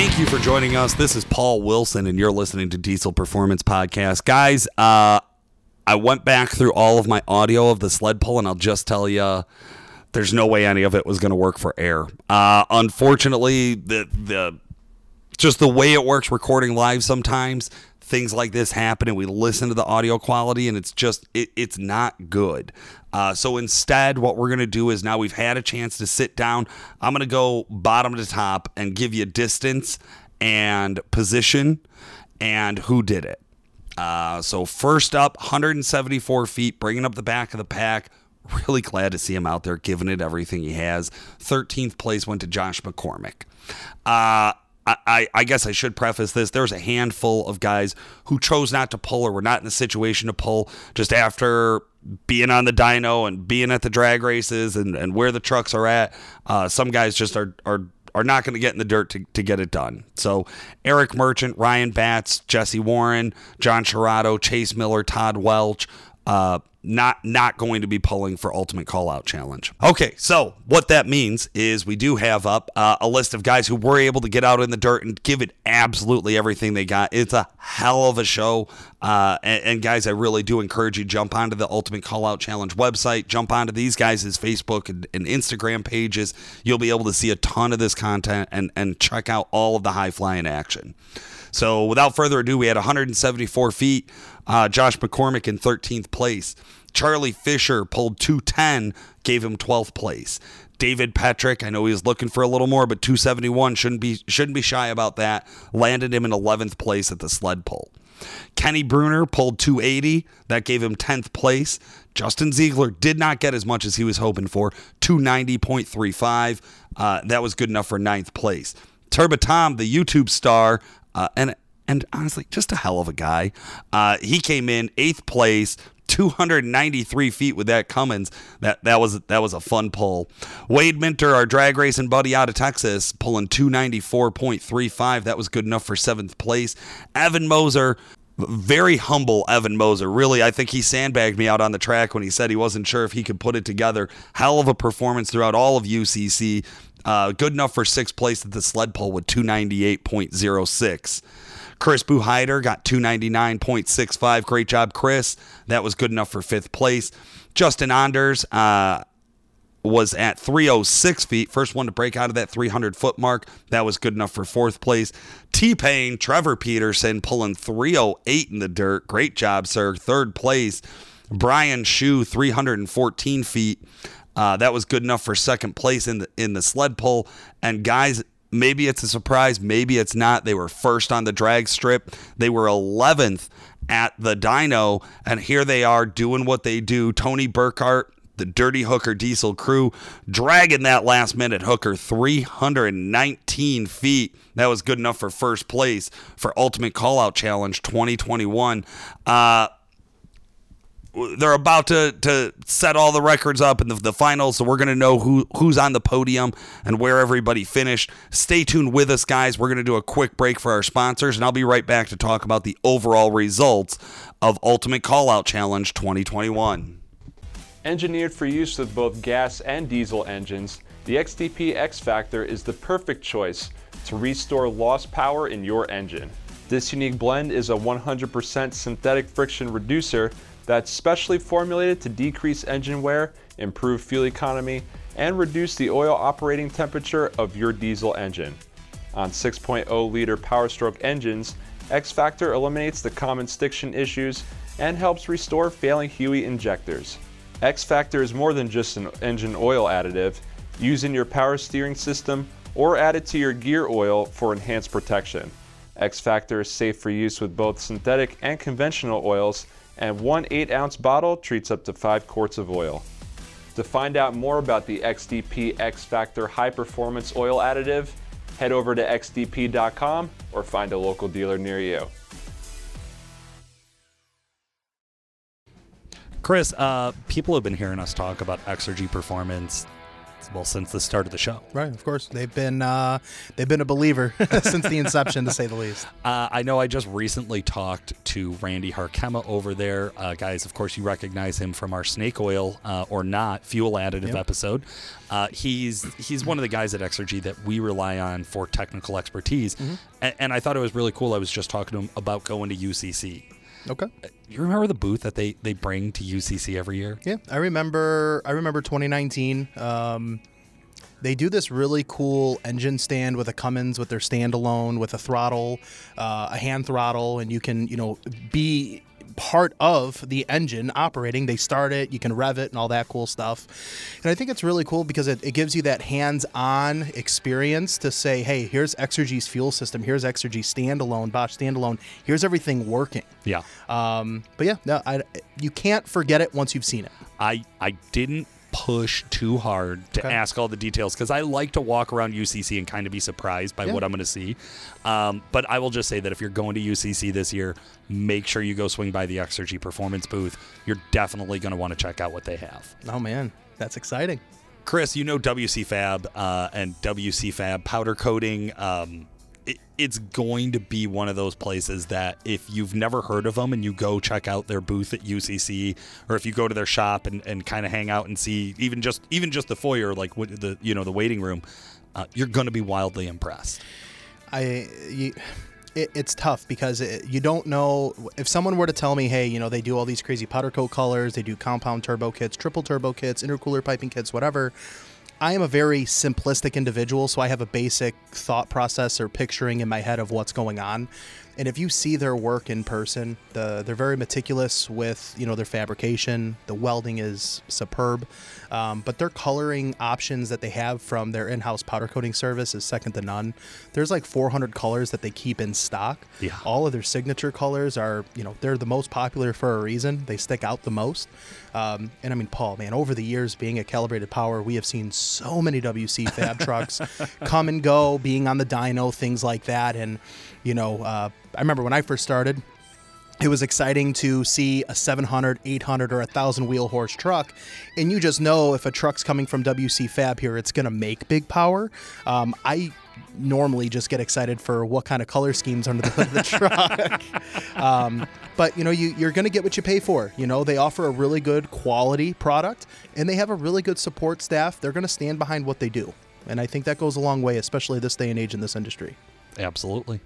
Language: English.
Thank you for joining us. This is Paul Wilson, and you're listening to Diesel Performance Podcast. Guys, uh, I went back through all of my audio of the sled pull, and I'll just tell you there's no way any of it was going to work for air. Uh, unfortunately, the, the just the way it works recording live sometimes things like this happen and we listen to the audio quality and it's just it, it's not good. Uh, so instead what we're going to do is now we've had a chance to sit down. I'm going to go bottom to top and give you distance and position and who did it. Uh, so first up 174 feet bringing up the back of the pack. Really glad to see him out there giving it everything he has. 13th place went to josh mccormick. Uh, I, I, guess I should preface this. There's a handful of guys who chose not to pull or were not in the situation to pull just after being on the dyno and being at the drag races and, and where the trucks are at. Uh, some guys just are, are are not going to get in the dirt to, to get it done. So Eric Merchant, Ryan Batts, Jesse Warren, John Chirato, Chase Miller, Todd Welch, uh, not not going to be pulling for ultimate call out challenge. Okay, so what that means is we do have up uh, a list of guys who were able to get out in the dirt and give it absolutely everything they got. It's a hell of a show, uh, and, and, guys, I really do encourage you jump onto the Ultimate Call Out Challenge website, jump onto these guys' Facebook and, and Instagram pages. You'll be able to see a ton of this content and and check out all of the high flying action. So without further ado, we had 174 feet. Uh, Josh McCormick in 13th place. Charlie Fisher pulled 210, gave him 12th place. David Patrick, I know he was looking for a little more, but 271 shouldn't be shouldn't be shy about that. Landed him in 11th place at the sled pull. Kenny Bruner pulled 280. That gave him 10th place. Justin Ziegler did not get as much as he was hoping for, 290.35. Uh, that was good enough for ninth place. Turbo Tom, the YouTube star, uh, and and honestly, just a hell of a guy. Uh, he came in eighth place, 293 feet with that Cummins. That that was that was a fun pull. Wade Minter, our drag racing buddy out of Texas, pulling 294.35. That was good enough for seventh place. Evan Moser. Very humble Evan Moser. Really, I think he sandbagged me out on the track when he said he wasn't sure if he could put it together. Hell of a performance throughout all of UCC. Uh, good enough for sixth place at the sled pull with 298.06. Chris Buheider got 299.65. Great job, Chris. That was good enough for fifth place. Justin Anders uh, was at 306 feet. First one to break out of that 300 foot mark. That was good enough for fourth place. T Pain, Trevor Peterson pulling 308 in the dirt. Great job, sir. Third place. Brian Shu, 314 feet. Uh, that was good enough for second place in the in the sled pull. And guys, maybe it's a surprise, maybe it's not. They were first on the drag strip. They were 11th at the dyno, and here they are doing what they do. Tony Burkhart, the Dirty Hooker Diesel crew, dragging that last minute hooker 319 feet. That was good enough for first place for Ultimate Callout Challenge 2021. Uh, they're about to, to set all the records up in the, the finals, so we're going to know who who's on the podium and where everybody finished. Stay tuned with us, guys. We're going to do a quick break for our sponsors, and I'll be right back to talk about the overall results of Ultimate Callout Challenge 2021. Engineered for use with both gas and diesel engines, the XDP X Factor is the perfect choice to restore lost power in your engine. This unique blend is a 100% synthetic friction reducer that's specially formulated to decrease engine wear, improve fuel economy, and reduce the oil operating temperature of your diesel engine. On 6.0 liter Power Stroke engines, X Factor eliminates the common stiction issues and helps restore failing HEUI injectors. X Factor is more than just an engine oil additive. Use in your power steering system or add it to your gear oil for enhanced protection. X Factor is safe for use with both synthetic and conventional oils and one 8 ounce bottle treats up to 5 quarts of oil. To find out more about the XDP X Factor High Performance Oil Additive, head over to xdp.com or find a local dealer near you. Chris, uh, people have been hearing us talk about Exergy Performance well since the start of the show. Right, of course. They've been uh, they've been a believer since the inception, to say the least. Uh, I know I just recently talked to Randy Harkema over there. Uh, guys, of course, you recognize him from our snake oil uh, or not fuel additive Yep. episode. Uh, he's he's one of the guys at Exergy that we rely on for technical expertise. And, and I thought it was really cool. I was just talking to him about going to UCC. Okay. You remember the booth that they, they bring to UCC every year? Yeah, I remember. I remember 2019. Um, they do this really cool engine stand with a Cummins with their standalone with a throttle, uh, a hand throttle, and you can you know be part of the engine operating. They start it, you can rev it, and all that cool stuff. And I think it's really cool because it, it gives you that hands-on experience to say, hey, here's Exergy's fuel system, here's Exergy standalone, Bosch standalone, here's everything working. Yeah. Um, but yeah, no, I, you can't forget it once you've seen it. I I didn't push too hard to Okay. ask all the details because I like to walk around UCC and kind of be surprised by Yeah. what I'm going to see. Um, but I will just say that if you're going to UCC this year, make sure you go swing by the Exergy Performance booth. You're definitely going to want to check out what they have. Oh man, that's exciting. Chris, you know WC Fab uh, and WC Fab powder coating. Um, it, it's going to be one of those places that if you've never heard of them and you go check out their booth at UCC, or if you go to their shop and, and kind of hang out and see even just even just the foyer, like what the you know the waiting room, uh, you're going to be wildly impressed. I you, it, it's tough because it, you don't know if someone were to tell me, hey, you know, they do all these crazy powder coat colors, they do compound turbo kits, triple turbo kits, intercooler piping kits, whatever. I am a very simplistic individual, so I have a basic thought process or picturing in my head of what's going on. And if you see their work in person, the, they're very meticulous with you know their fabrication. The welding is superb, um, but their coloring options that they have from their in-house powder coating service is second to none. There's like 400 colors that they keep in stock. Yeah. All of their signature colors are you know they're the most popular for a reason. They stick out the most. Um, and I mean, Paul, man, over the years being at Calibrated Power, we have seen so many WC Fab trucks come and go, being on the dyno, things like that. And, you know, uh, I remember when I first started, it was exciting to see a 700, 800, or 1,000 wheel horse truck. And you just know if a truck's coming from WC Fab here, it's going to make big power. Um, I normally just get excited for what kind of color schemes under the hood of the truck. um, but you know, you, you're going to get what you pay for. You know, they offer a really good quality product, and they have a really good support staff. They're going to stand behind what they do, and I think that goes a long way, especially this day and age in this industry. Absolutely.